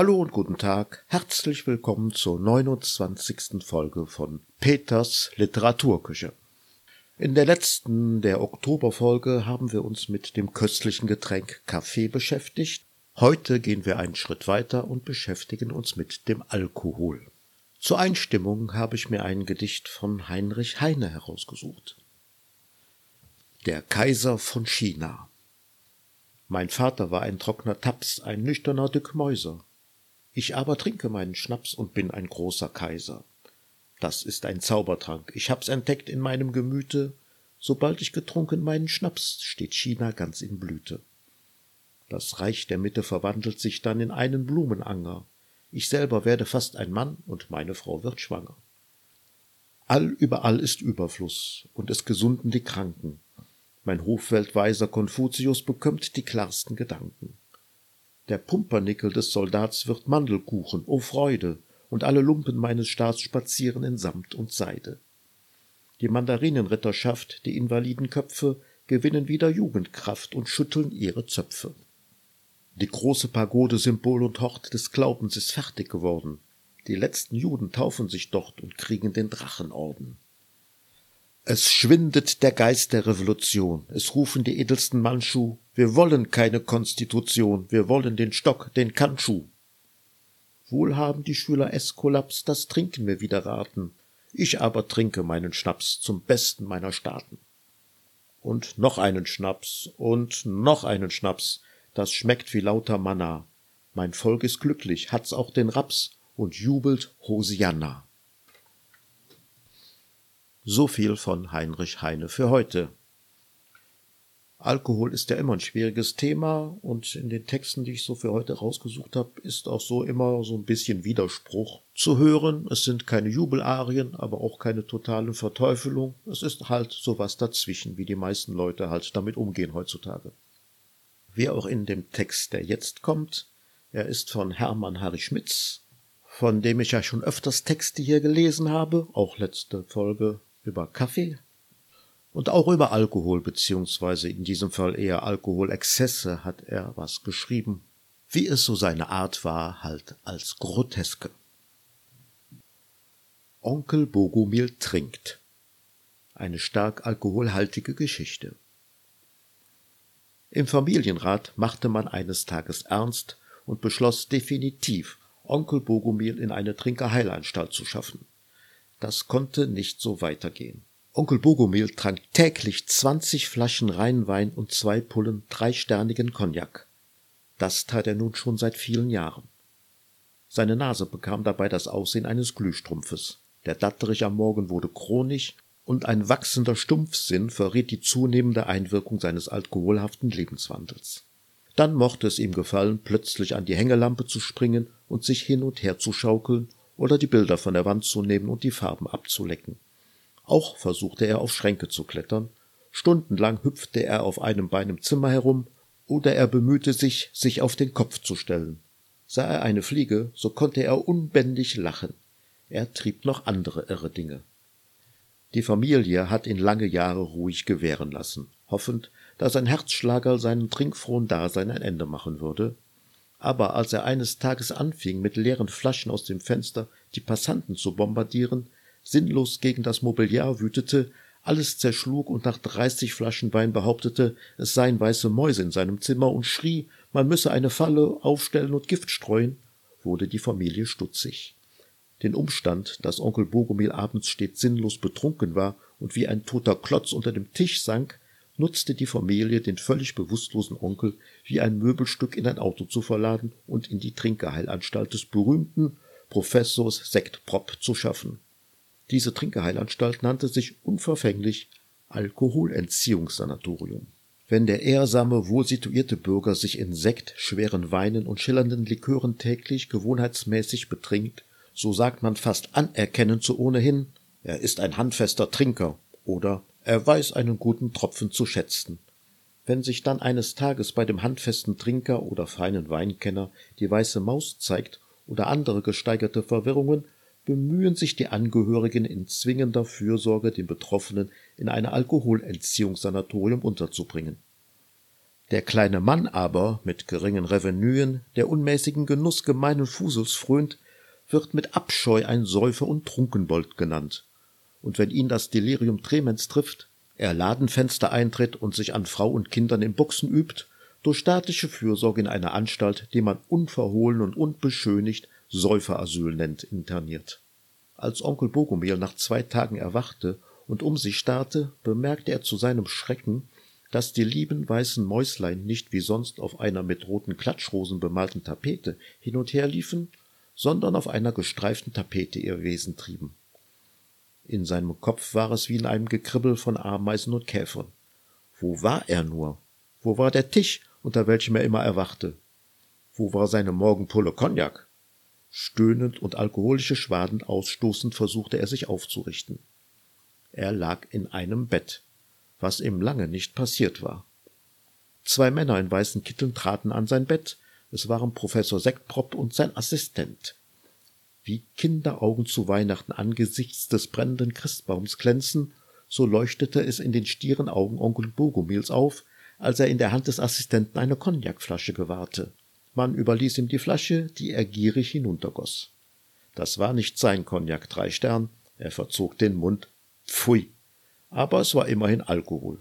Hallo und guten Tag, herzlich willkommen zur 29. Folge von Peters Literaturküche. In der letzten, der Oktoberfolge, haben wir uns mit dem köstlichen Getränk Kaffee beschäftigt. Heute gehen wir einen Schritt weiter und beschäftigen uns mit dem Alkohol. Zur Einstimmung habe ich mir ein Gedicht von Heinrich Heine herausgesucht. Der Kaiser von China. Mein Vater war ein trockener Taps, ein nüchterner Dückmäuser. Ich aber trinke meinen Schnaps und bin ein großer Kaiser. Das ist ein Zaubertrank, ich hab's entdeckt in meinem Gemüte. Sobald ich getrunken meinen Schnaps, steht China ganz in Blüte. Das Reich der Mitte verwandelt sich dann in einen Blumenanger. Ich selber werde fast ein Mann und meine Frau wird schwanger. All überall ist Überfluss und es gesunden die Kranken. Mein Hofweltweiser Konfuzius bekömmt die klarsten Gedanken. Der Pumpernickel des Soldats wird Mandelkuchen, o Freude, und alle Lumpen meines Staats spazieren in Samt und Seide. Die Mandarinenritterschaft, die Invalidenköpfe, gewinnen wieder Jugendkraft und schütteln ihre Zöpfe. Die große Pagode Symbol und Hort des Glaubens ist fertig geworden. Die letzten Juden taufen sich dort und kriegen den Drachenorden. Es schwindet der Geist der Revolution. Es rufen die edelsten Mandschu. Wir wollen keine Konstitution. Wir wollen den Stock, den Kantschuh. Wohl haben die Schüler Eskolaps das Trinken mir wieder raten. Ich aber trinke meinen Schnaps zum Besten meiner Staaten. Und noch einen Schnaps und noch einen Schnaps das schmeckt wie lauter Manna. Mein Volk ist glücklich, hat's auch den Raps und jubelt Hosianna. So viel von Heinrich Heine für heute. Alkohol ist ja immer ein schwieriges Thema und in den Texten, die ich so für heute rausgesucht habe, ist auch so immer so ein bisschen Widerspruch zu hören. Es sind keine Jubelarien, aber auch keine totale Verteufelung. Es ist halt sowas dazwischen, wie die meisten Leute halt damit umgehen heutzutage wie auch in dem Text, der jetzt kommt. Er ist von Hermann Harry Schmitz, von dem ich ja schon öfters Texte hier gelesen habe, auch letzte Folge über Kaffee und auch über Alkohol, beziehungsweise in diesem Fall eher Alkoholexzesse hat er was geschrieben, wie es so seine Art war, halt als Groteske. Onkel Bogomil trinkt. Eine stark alkoholhaltige Geschichte. Im Familienrat machte man eines Tages ernst und beschloss definitiv, Onkel Bogomil in eine Trinkerheilanstalt zu schaffen. Das konnte nicht so weitergehen. Onkel Bogomil trank täglich zwanzig Flaschen Rheinwein und zwei Pullen dreisternigen Cognac. Das tat er nun schon seit vielen Jahren. Seine Nase bekam dabei das Aussehen eines Glühstrumpfes. Der Datterich am Morgen wurde chronisch und ein wachsender Stumpfsinn verriet die zunehmende Einwirkung seines alkoholhaften Lebenswandels. Dann mochte es ihm gefallen, plötzlich an die Hängelampe zu springen und sich hin und her zu schaukeln oder die Bilder von der Wand zu nehmen und die Farben abzulecken. Auch versuchte er auf Schränke zu klettern, stundenlang hüpfte er auf einem Bein im Zimmer herum, oder er bemühte sich, sich auf den Kopf zu stellen. Sah er eine Fliege, so konnte er unbändig lachen. Er trieb noch andere irre Dinge. Die Familie hat ihn lange Jahre ruhig gewähren lassen, hoffend, dass ein Herzschlagerl seinem trinkfrohen Dasein ein Ende machen würde. Aber als er eines Tages anfing, mit leeren Flaschen aus dem Fenster die Passanten zu bombardieren, sinnlos gegen das Mobiliar wütete, alles zerschlug und nach dreißig Flaschen Wein behauptete, es seien weiße Mäuse in seinem Zimmer und schrie, man müsse eine Falle aufstellen und Gift streuen, wurde die Familie stutzig. Den Umstand, dass Onkel Bogomil abends stets sinnlos betrunken war und wie ein toter Klotz unter dem Tisch sank, nutzte die Familie den völlig bewusstlosen Onkel wie ein Möbelstück in ein Auto zu verladen und in die Trinkerheilanstalt des berühmten Professors Sektprop zu schaffen. Diese Trinkerheilanstalt nannte sich unverfänglich Alkoholentziehungssanatorium. Wenn der ehrsame, wohlsituierte Bürger sich in Sekt, schweren Weinen und schillernden Likören täglich gewohnheitsmäßig betrinkt, so sagt man fast anerkennend zu ohnehin, er ist ein handfester Trinker oder er weiß einen guten Tropfen zu schätzen. Wenn sich dann eines Tages bei dem handfesten Trinker oder feinen Weinkenner die weiße Maus zeigt oder andere gesteigerte Verwirrungen, bemühen sich die Angehörigen in zwingender Fürsorge, den Betroffenen in ein Alkoholentziehungssanatorium unterzubringen. Der kleine Mann aber, mit geringen Revenuen, der unmäßigen Genuss gemeinen Fusels frönt, wird mit Abscheu ein Säufer und Trunkenbold genannt. Und wenn ihn das Delirium tremens trifft, er Ladenfenster eintritt und sich an Frau und Kindern im Boxen übt, durch staatliche Fürsorge in einer Anstalt, die man unverhohlen und unbeschönigt Säuferasyl nennt, interniert. Als Onkel Bogomil nach zwei Tagen erwachte und um sich starrte, bemerkte er zu seinem Schrecken, dass die lieben weißen Mäuslein nicht wie sonst auf einer mit roten Klatschrosen bemalten Tapete hin und her liefen, sondern auf einer gestreiften Tapete ihr Wesen trieben. In seinem Kopf war es wie in einem Gekribbel von Ameisen und Käfern. Wo war er nur? Wo war der Tisch, unter welchem er immer erwachte? Wo war seine Morgenpulle Cognac? Stöhnend und alkoholische Schwaden ausstoßend versuchte er sich aufzurichten. Er lag in einem Bett, was ihm lange nicht passiert war. Zwei Männer in weißen Kitteln traten an sein Bett, es waren Professor Sektprop und sein Assistent. Wie Kinderaugen zu Weihnachten angesichts des brennenden Christbaums glänzen, so leuchtete es in den stieren Augen Onkel Bogomils auf, als er in der Hand des Assistenten eine Cognacflasche gewahrte. Man überließ ihm die Flasche, die er gierig hinuntergoss. Das war nicht sein Cognac drei Stern, er verzog den Mund. Pfui. Aber es war immerhin Alkohol.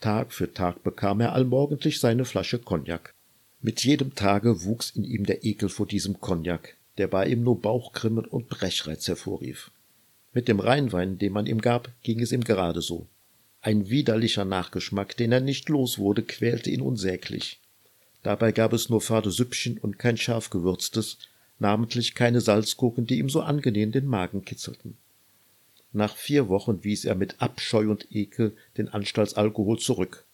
Tag für Tag bekam er allmorgendlich seine Flasche Cognac. Mit jedem Tage wuchs in ihm der Ekel vor diesem Cognac, der bei ihm nur Bauchgrimmen und Brechreiz hervorrief. Mit dem Rheinwein, den man ihm gab, ging es ihm gerade so. Ein widerlicher Nachgeschmack, den er nicht los wurde, quälte ihn unsäglich. Dabei gab es nur fade Süppchen und kein scharf gewürztes, namentlich keine Salzgurken, die ihm so angenehm den Magen kitzelten. Nach vier Wochen wies er mit Abscheu und Ekel den Anstaltsalkohol zurück.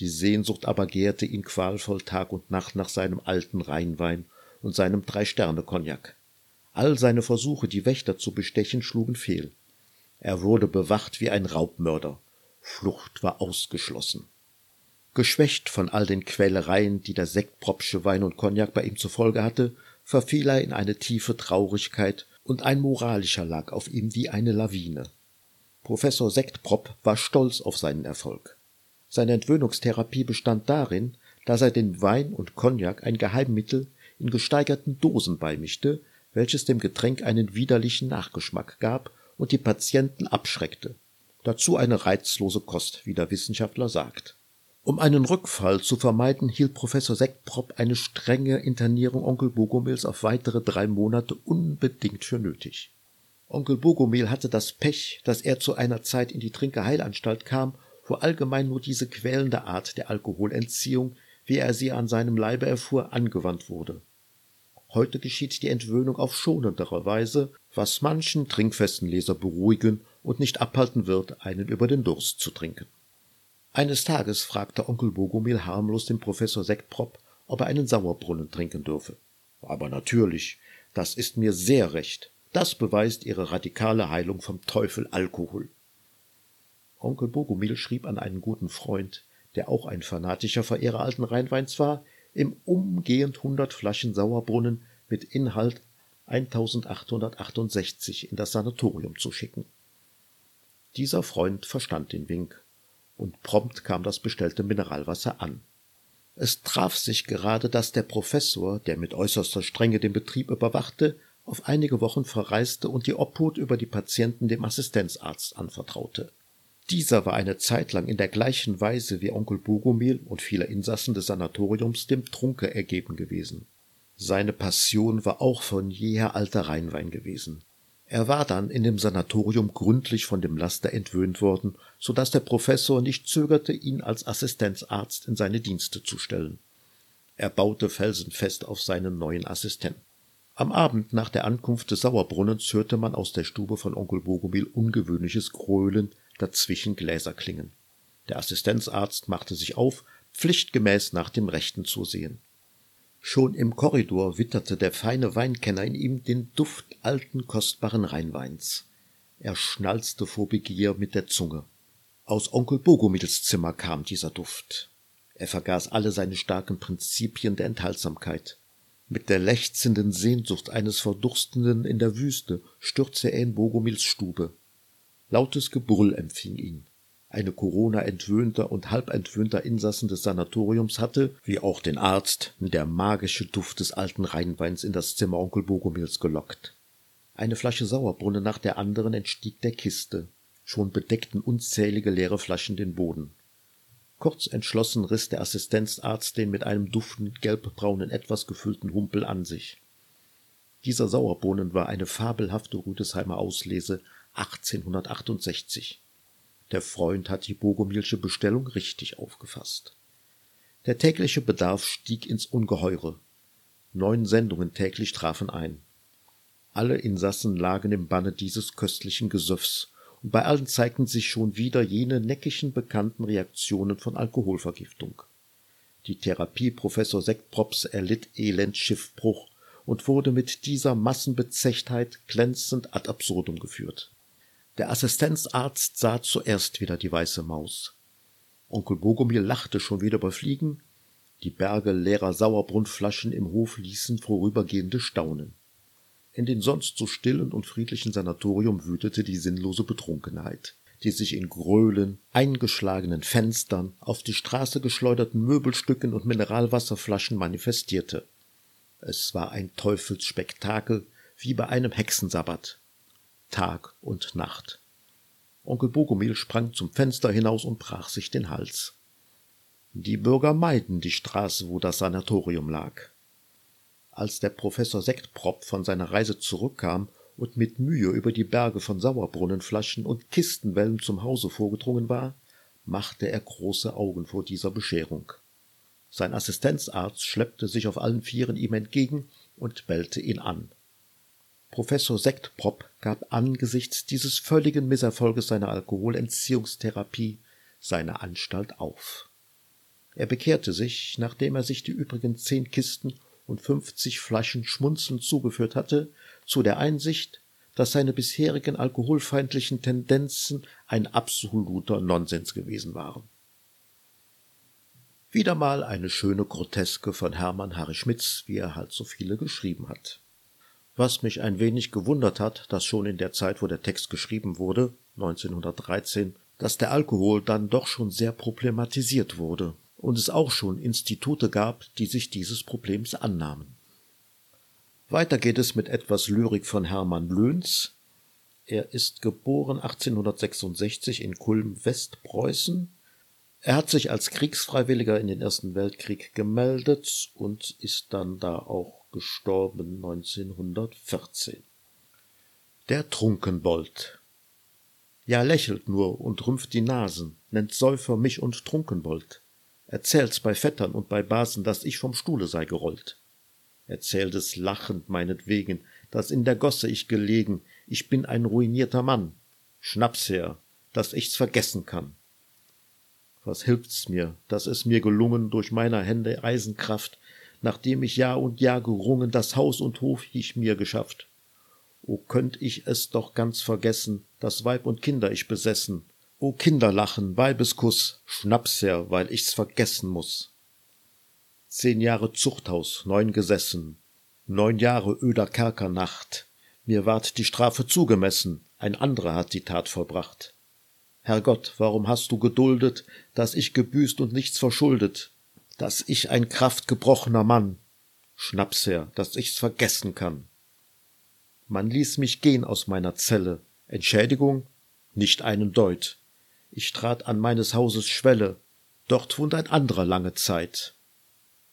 Die Sehnsucht aber gärte ihn qualvoll Tag und Nacht nach seinem alten Rheinwein und seinem Drei-Sterne-Cognac. All seine Versuche, die Wächter zu bestechen, schlugen fehl. Er wurde bewacht wie ein Raubmörder. Flucht war ausgeschlossen. Geschwächt von all den Quälereien, die der Sektpropsche Wein und Cognac bei ihm zur Folge hatte, verfiel er in eine tiefe Traurigkeit, und ein moralischer lag auf ihm wie eine Lawine. Professor Sektprop war stolz auf seinen Erfolg. Seine Entwöhnungstherapie bestand darin, dass er den Wein und Cognac ein Geheimmittel in gesteigerten Dosen beimischte, welches dem Getränk einen widerlichen Nachgeschmack gab und die Patienten abschreckte. Dazu eine reizlose Kost, wie der Wissenschaftler sagt. Um einen Rückfall zu vermeiden, hielt Professor Sektprop eine strenge Internierung Onkel Bogomils auf weitere drei Monate unbedingt für nötig. Onkel Bogomil hatte das Pech, dass er zu einer Zeit in die Trinkerheilanstalt kam, wo allgemein nur diese quälende Art der Alkoholentziehung, wie er sie an seinem Leibe erfuhr, angewandt wurde. Heute geschieht die Entwöhnung auf schonendere Weise, was manchen trinkfesten Leser beruhigen und nicht abhalten wird, einen über den Durst zu trinken. Eines Tages fragte Onkel Bogomil harmlos den Professor Sektprop, ob er einen Sauerbrunnen trinken dürfe. Aber natürlich, das ist mir sehr recht. Das beweist ihre radikale Heilung vom Teufel Alkohol. Onkel Bogomil schrieb an einen guten Freund, der auch ein fanatischer Verehrer alten Rheinweins war, im umgehend hundert Flaschen Sauerbrunnen mit Inhalt 1868 in das Sanatorium zu schicken. Dieser Freund verstand den Wink und prompt kam das bestellte Mineralwasser an. Es traf sich gerade, dass der Professor, der mit äußerster Strenge den Betrieb überwachte, auf einige Wochen verreiste und die Obhut über die Patienten dem Assistenzarzt anvertraute. Dieser war eine Zeit lang in der gleichen Weise wie Onkel Bogomil und viele Insassen des Sanatoriums dem Trunke ergeben gewesen. Seine Passion war auch von jeher alter Rheinwein gewesen. Er war dann in dem Sanatorium gründlich von dem Laster entwöhnt worden, so dass der Professor nicht zögerte, ihn als Assistenzarzt in seine Dienste zu stellen. Er baute felsenfest auf seinen neuen Assistenten. Am Abend nach der Ankunft des Sauerbrunnens hörte man aus der Stube von Onkel Bogomil ungewöhnliches Gröhlen, dazwischen Gläser klingen. Der Assistenzarzt machte sich auf, pflichtgemäß nach dem Rechten zu sehen. Schon im Korridor witterte der feine Weinkenner in ihm den Duft alten, kostbaren Rheinweins. Er schnalzte vor Begier mit der Zunge. Aus Onkel Bogomils Zimmer kam dieser Duft. Er vergaß alle seine starken Prinzipien der Enthaltsamkeit. Mit der lechzenden Sehnsucht eines Verdurstenden in der Wüste stürzte er in Bogomils Stube. Lautes Gebrüll empfing ihn. eine Corona-entwöhnter und halbentwöhnter Insassen des Sanatoriums hatte, wie auch den Arzt, der magische Duft des alten Rheinweins in das Zimmer Onkel Bogomils gelockt. Eine Flasche Sauerbrunnen nach der anderen entstieg der Kiste. Schon bedeckten unzählige leere Flaschen den Boden. Kurz entschlossen riss der Assistenzarzt den mit einem duftend gelbbraunen etwas gefüllten Humpel an sich. Dieser Sauerbohnen war eine fabelhafte Rüdesheimer Auslese 1868. Der Freund hat die Bogomilsche Bestellung richtig aufgefasst. Der tägliche Bedarf stieg ins Ungeheure. Neun Sendungen täglich trafen ein. Alle Insassen lagen im Banne dieses köstlichen Gesöffs, und bei allen zeigten sich schon wieder jene neckischen bekannten Reaktionen von Alkoholvergiftung. Die Therapie Professor Sektprops erlitt elend Schiffbruch und wurde mit dieser Massenbezechtheit glänzend ad absurdum geführt. Der Assistenzarzt sah zuerst wieder die weiße Maus. Onkel Bogomil lachte schon wieder über Fliegen. Die Berge leerer Sauerbrunnflaschen im Hof ließen vorübergehende staunen. In den sonst so stillen und friedlichen Sanatorium wütete die sinnlose Betrunkenheit, die sich in Gröhlen, eingeschlagenen Fenstern, auf die Straße geschleuderten Möbelstücken und Mineralwasserflaschen manifestierte. Es war ein Teufelsspektakel, wie bei einem Hexensabbat. Tag und Nacht. Onkel Bogomil sprang zum Fenster hinaus und brach sich den Hals. Die Bürger meiden die Straße, wo das Sanatorium lag. Als der Professor Sektprop von seiner Reise zurückkam und mit Mühe über die Berge von Sauerbrunnenflaschen und Kistenwellen zum Hause vorgedrungen war, machte er große Augen vor dieser Bescherung. Sein Assistenzarzt schleppte sich auf allen Vieren ihm entgegen und bellte ihn an. Professor Sektprop gab angesichts dieses völligen Misserfolges seiner Alkoholentziehungstherapie seine Anstalt auf. Er bekehrte sich, nachdem er sich die übrigen zehn Kisten und fünfzig Flaschen schmunzelnd zugeführt hatte, zu der Einsicht, dass seine bisherigen alkoholfeindlichen Tendenzen ein absoluter Nonsens gewesen waren. Wieder mal eine schöne Groteske von Hermann Harry Schmitz, wie er halt so viele geschrieben hat. Was mich ein wenig gewundert hat, dass schon in der Zeit, wo der Text geschrieben wurde, 1913, dass der Alkohol dann doch schon sehr problematisiert wurde und es auch schon Institute gab, die sich dieses Problems annahmen. Weiter geht es mit etwas Lyrik von Hermann Löhns. Er ist geboren 1866 in Kulm, Westpreußen. Er hat sich als Kriegsfreiwilliger in den Ersten Weltkrieg gemeldet und ist dann da auch gestorben 1914. Der Trunkenbold. Ja, lächelt nur und rümpft die Nasen, nennt Säufer mich und Trunkenbold. Erzählt's bei Vettern und bei Basen, dass ich vom Stuhle sei gerollt. Erzählt es lachend meinetwegen, dass in der Gosse ich gelegen, ich bin ein ruinierter Mann. Schnaps her, dass ich's vergessen kann. Was hilft's mir, dass es mir gelungen, durch meiner Hände Eisenkraft nachdem ich Jahr und Jahr gerungen, das Haus und Hof ich mir geschafft. O könnt ich es doch ganz vergessen, das Weib und Kinder ich besessen. O Kinderlachen, Weibeskuss, Schnaps her, weil ich's vergessen muss. Zehn Jahre Zuchthaus, neun gesessen, neun Jahre öder Kerkernacht. Mir ward die Strafe zugemessen, ein anderer hat die Tat vollbracht. Herrgott, warum hast du geduldet, dass ich gebüßt und nichts verschuldet? Dass ich ein kraftgebrochener Mann, Schnaps her, dass ich's vergessen kann. Man ließ mich gehen aus meiner Zelle, Entschädigung, nicht einen Deut. Ich trat an meines Hauses Schwelle, dort wohnt ein anderer lange Zeit.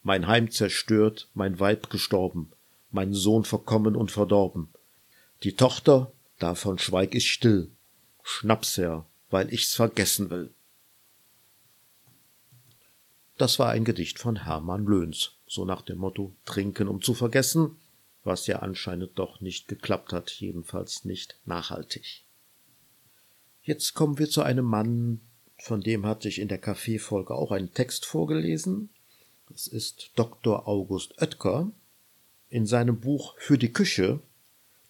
Mein Heim zerstört, mein Weib gestorben, mein Sohn verkommen und verdorben. Die Tochter, davon schweig ich still, Schnaps her, weil ich's vergessen will. Das war ein Gedicht von Hermann Löhns, so nach dem Motto Trinken um zu vergessen, was ja anscheinend doch nicht geklappt hat, jedenfalls nicht nachhaltig. Jetzt kommen wir zu einem Mann, von dem hatte ich in der Kaffeefolge auch einen Text vorgelesen. Das ist Dr. August Oetker. In seinem Buch Für die Küche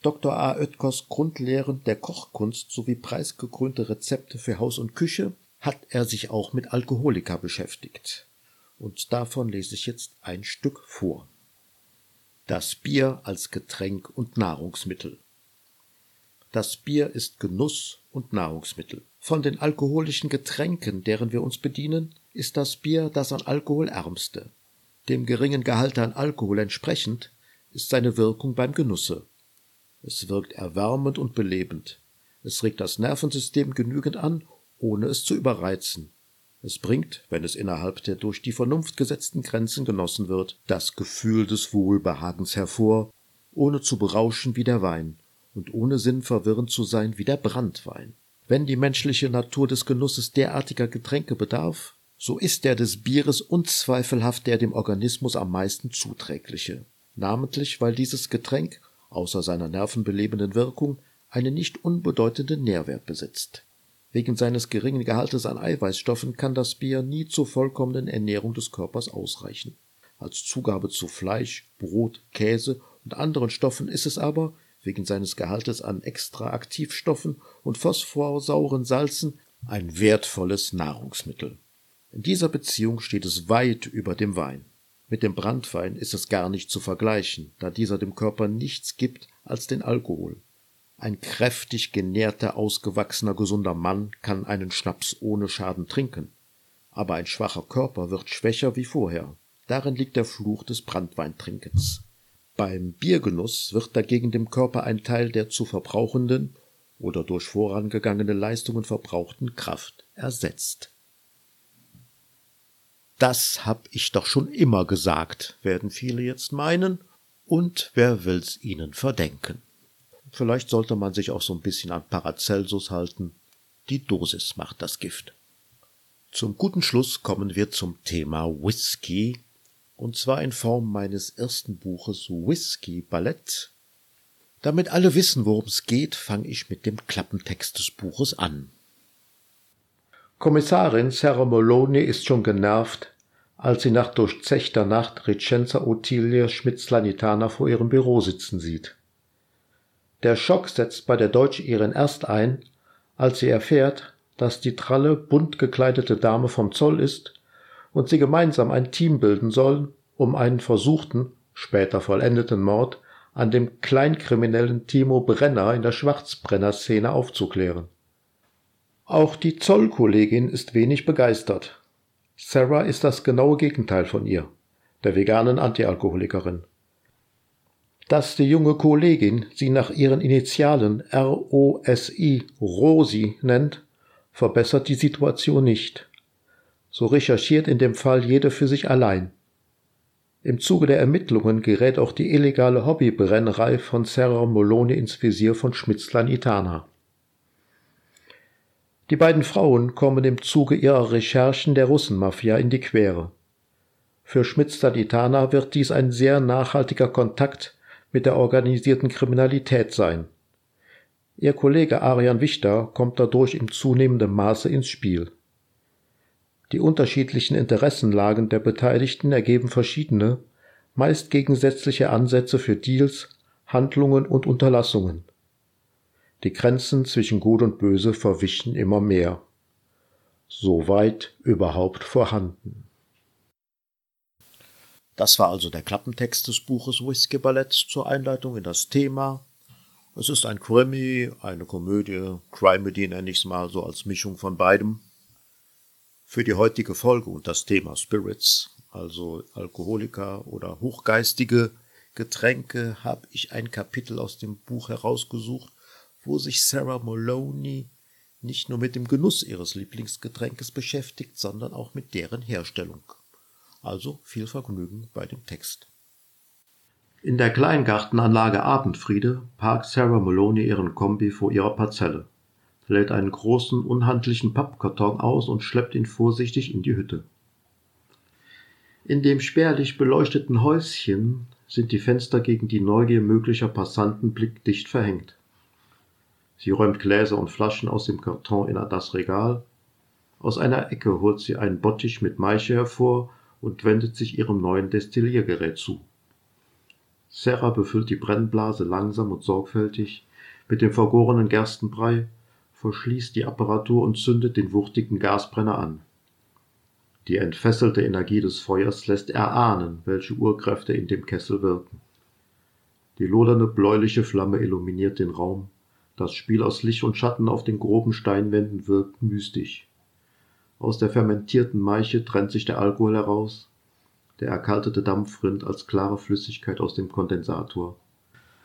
Dr. A. Oetkers Grundlehren der Kochkunst sowie preisgekrönte Rezepte für Haus und Küche hat er sich auch mit Alkoholika beschäftigt und davon lese ich jetzt ein Stück vor. Das Bier als Getränk und Nahrungsmittel. Das Bier ist Genuss und Nahrungsmittel. Von den alkoholischen Getränken, deren wir uns bedienen, ist das Bier das an Alkohol ärmste. Dem geringen Gehalt an Alkohol entsprechend ist seine Wirkung beim Genusse. Es wirkt erwärmend und belebend. Es regt das Nervensystem genügend an, ohne es zu überreizen. Es bringt, wenn es innerhalb der durch die Vernunft gesetzten Grenzen genossen wird, das Gefühl des Wohlbehagens hervor, ohne zu berauschen wie der Wein und ohne sinnverwirrend zu sein wie der Brandwein. Wenn die menschliche Natur des Genusses derartiger Getränke bedarf, so ist der des Bieres unzweifelhaft der dem Organismus am meisten zuträgliche, namentlich weil dieses Getränk, außer seiner nervenbelebenden Wirkung, einen nicht unbedeutenden Nährwert besitzt. Wegen seines geringen Gehaltes an Eiweißstoffen kann das Bier nie zur vollkommenen Ernährung des Körpers ausreichen. Als Zugabe zu Fleisch, Brot, Käse und anderen Stoffen ist es aber, wegen seines Gehaltes an Extraaktivstoffen und phosphorsauren Salzen ein wertvolles Nahrungsmittel. In dieser Beziehung steht es weit über dem Wein. Mit dem Brandwein ist es gar nicht zu vergleichen, da dieser dem Körper nichts gibt als den Alkohol. Ein kräftig genährter, ausgewachsener, gesunder Mann kann einen Schnaps ohne Schaden trinken, aber ein schwacher Körper wird schwächer wie vorher. Darin liegt der Fluch des Brandweintrinkens. Beim Biergenuss wird dagegen dem Körper ein Teil der zu verbrauchenden oder durch vorangegangene Leistungen verbrauchten Kraft ersetzt. Das hab ich doch schon immer gesagt, werden viele jetzt meinen, und wer will's ihnen verdenken? Vielleicht sollte man sich auch so ein bisschen an Paracelsus halten. Die Dosis macht das Gift. Zum guten Schluss kommen wir zum Thema Whisky und zwar in Form meines ersten Buches Whisky Ballett. Damit alle wissen, worum es geht, fange ich mit dem Klappentext des Buches an. Kommissarin Sarah Moloney ist schon genervt, als sie nach durchzechter Nacht Recenza Ottilia Schmitz-Lanitana vor ihrem Büro sitzen sieht. Der Schock setzt bei der Deutsch-Iren erst ein, als sie erfährt, dass die tralle, bunt gekleidete Dame vom Zoll ist und sie gemeinsam ein Team bilden sollen, um einen versuchten, später vollendeten Mord an dem Kleinkriminellen Timo Brenner in der Schwarzbrenner-Szene aufzuklären. Auch die Zollkollegin ist wenig begeistert. Sarah ist das genaue Gegenteil von ihr, der veganen Antialkoholikerin. Dass die junge Kollegin sie nach ihren Initialen R-O-S-I Rosi nennt, verbessert die Situation nicht so recherchiert in dem Fall jede für sich allein. Im Zuge der Ermittlungen gerät auch die illegale Hobbybrennerei von Serra Molone ins Visier von Schmitzlein-Itana. Die beiden Frauen kommen im Zuge ihrer Recherchen der Russenmafia in die Quere. Für Schmitzlein-Itana wird dies ein sehr nachhaltiger Kontakt mit der organisierten Kriminalität sein. Ihr Kollege Arian Wichter kommt dadurch im zunehmenden Maße ins Spiel. Die unterschiedlichen Interessenlagen der Beteiligten ergeben verschiedene, meist gegensätzliche Ansätze für Deals, Handlungen und Unterlassungen. Die Grenzen zwischen Gut und Böse verwischen immer mehr. Soweit überhaupt vorhanden. Das war also der Klappentext des Buches Whisky Ballett zur Einleitung in das Thema. Es ist ein Krimi, eine Komödie, Crimedy nenne ich es mal so als Mischung von beidem. Für die heutige Folge und das Thema Spirits, also Alkoholiker oder hochgeistige Getränke, habe ich ein Kapitel aus dem Buch herausgesucht, wo sich Sarah Maloney nicht nur mit dem Genuss ihres Lieblingsgetränkes beschäftigt, sondern auch mit deren Herstellung. Also viel Vergnügen bei dem Text. In der Kleingartenanlage Abendfriede parkt Sarah Maloney ihren Kombi vor ihrer Parzelle lädt einen großen, unhandlichen Pappkarton aus und schleppt ihn vorsichtig in die Hütte. In dem spärlich beleuchteten Häuschen sind die Fenster gegen die Neugier möglicher Passanten blickdicht verhängt. Sie räumt Gläser und Flaschen aus dem Karton in das Regal. Aus einer Ecke holt sie einen Bottich mit Maische hervor und wendet sich ihrem neuen Destilliergerät zu. Sarah befüllt die Brennblase langsam und sorgfältig mit dem vergorenen Gerstenbrei verschließt die Apparatur und zündet den wuchtigen Gasbrenner an. Die entfesselte Energie des Feuers lässt erahnen, welche Urkräfte in dem Kessel wirken. Die lodernde bläuliche Flamme illuminiert den Raum, Das Spiel aus Licht und Schatten auf den groben Steinwänden wirkt mystisch. Aus der fermentierten Maische trennt sich der Alkohol heraus. Der erkaltete Dampf rinnt als klare Flüssigkeit aus dem Kondensator.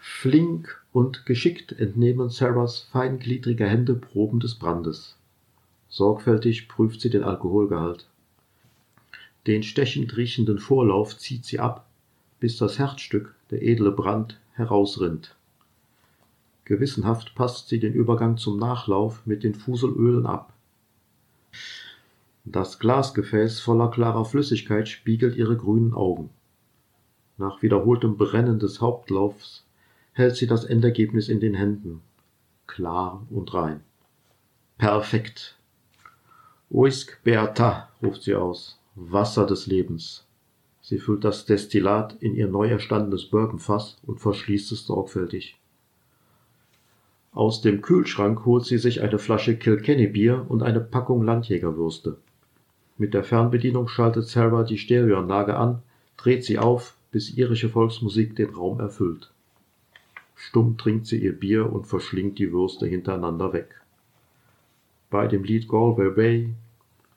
Flink und geschickt entnehmen Sarahs feingliedrige Hände Proben des Brandes. Sorgfältig prüft sie den Alkoholgehalt. Den stechend riechenden Vorlauf zieht sie ab, bis das Herzstück, der edle Brand, herausrinnt. Gewissenhaft passt sie den Übergang zum Nachlauf mit den Fuselölen ab. Das Glasgefäß voller klarer Flüssigkeit spiegelt ihre grünen Augen. Nach wiederholtem Brennen des Hauptlaufs hält sie das Endergebnis in den Händen. Klar und rein. Perfekt. Uisk Beata, ruft sie aus. Wasser des Lebens. Sie füllt das Destillat in ihr neu erstandenes Bourbonfass und verschließt es sorgfältig. Aus dem Kühlschrank holt sie sich eine Flasche Kilkenny-Bier und eine Packung Landjägerwürste. Mit der Fernbedienung schaltet Sarah die Stereoanlage an, dreht sie auf, bis irische Volksmusik den Raum erfüllt. Stumm trinkt sie ihr Bier und verschlingt die Würste hintereinander weg. Bei dem Lied Galway Bay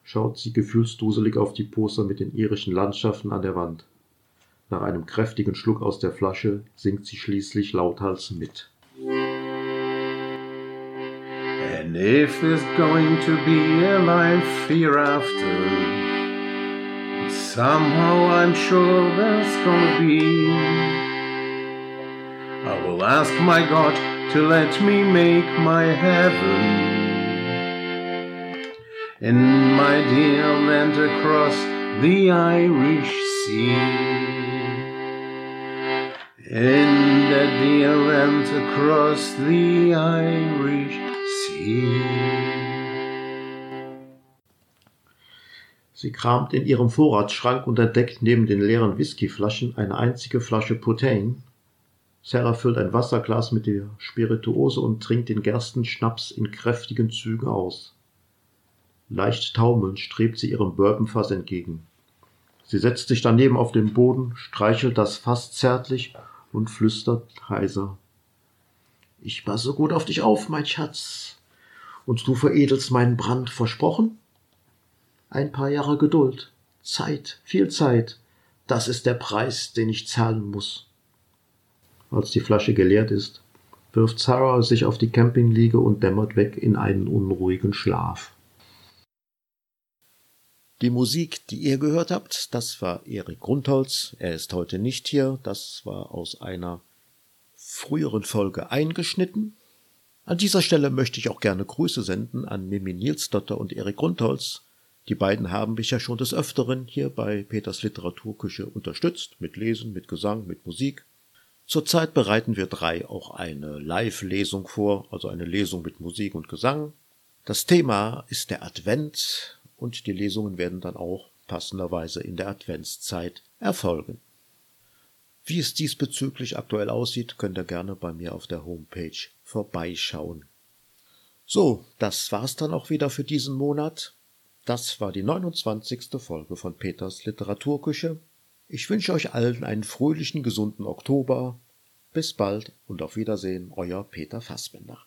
schaut sie gefühlsduselig auf die Poster mit den irischen Landschaften an der Wand. Nach einem kräftigen Schluck aus der Flasche singt sie schließlich lauthals mit. And if there's going to be a life hereafter, somehow I'm sure there's gonna be. I will ask my God to let me make my heaven in my dear land across the Irish Sea. In the dear land across the Irish Sie kramt in ihrem Vorratsschrank und entdeckt neben den leeren Whiskyflaschen eine einzige Flasche Putain. Sarah füllt ein Wasserglas mit der Spirituose und trinkt den Gerstenschnaps in kräftigen Zügen aus. Leicht taumelnd strebt sie ihrem Bourbonfass entgegen. Sie setzt sich daneben auf den Boden, streichelt das Fass zärtlich und flüstert heiser. Ich passe gut auf dich auf, mein Schatz und du veredelst meinen Brand versprochen? Ein paar Jahre Geduld, Zeit, viel Zeit, das ist der Preis, den ich zahlen muss. Als die Flasche geleert ist, wirft Sarah sich auf die Campingliege und dämmert weg in einen unruhigen Schlaf. Die Musik, die ihr gehört habt, das war Erik Grundholz. Er ist heute nicht hier. Das war aus einer früheren Folge eingeschnitten. An dieser Stelle möchte ich auch gerne Grüße senden an Mimi Nilsdotter und Erik Grundholz. Die beiden haben mich ja schon des Öfteren hier bei Peters Literaturküche unterstützt, mit Lesen, mit Gesang, mit Musik. Zurzeit bereiten wir drei auch eine Live-Lesung vor, also eine Lesung mit Musik und Gesang. Das Thema ist der Advent und die Lesungen werden dann auch passenderweise in der Adventszeit erfolgen. Wie es diesbezüglich aktuell aussieht, könnt ihr gerne bei mir auf der Homepage vorbeischauen. So, das war's dann auch wieder für diesen Monat. Das war die 29. Folge von Peters Literaturküche. Ich wünsche euch allen einen fröhlichen, gesunden Oktober. Bis bald und auf Wiedersehen, euer Peter Fassbender.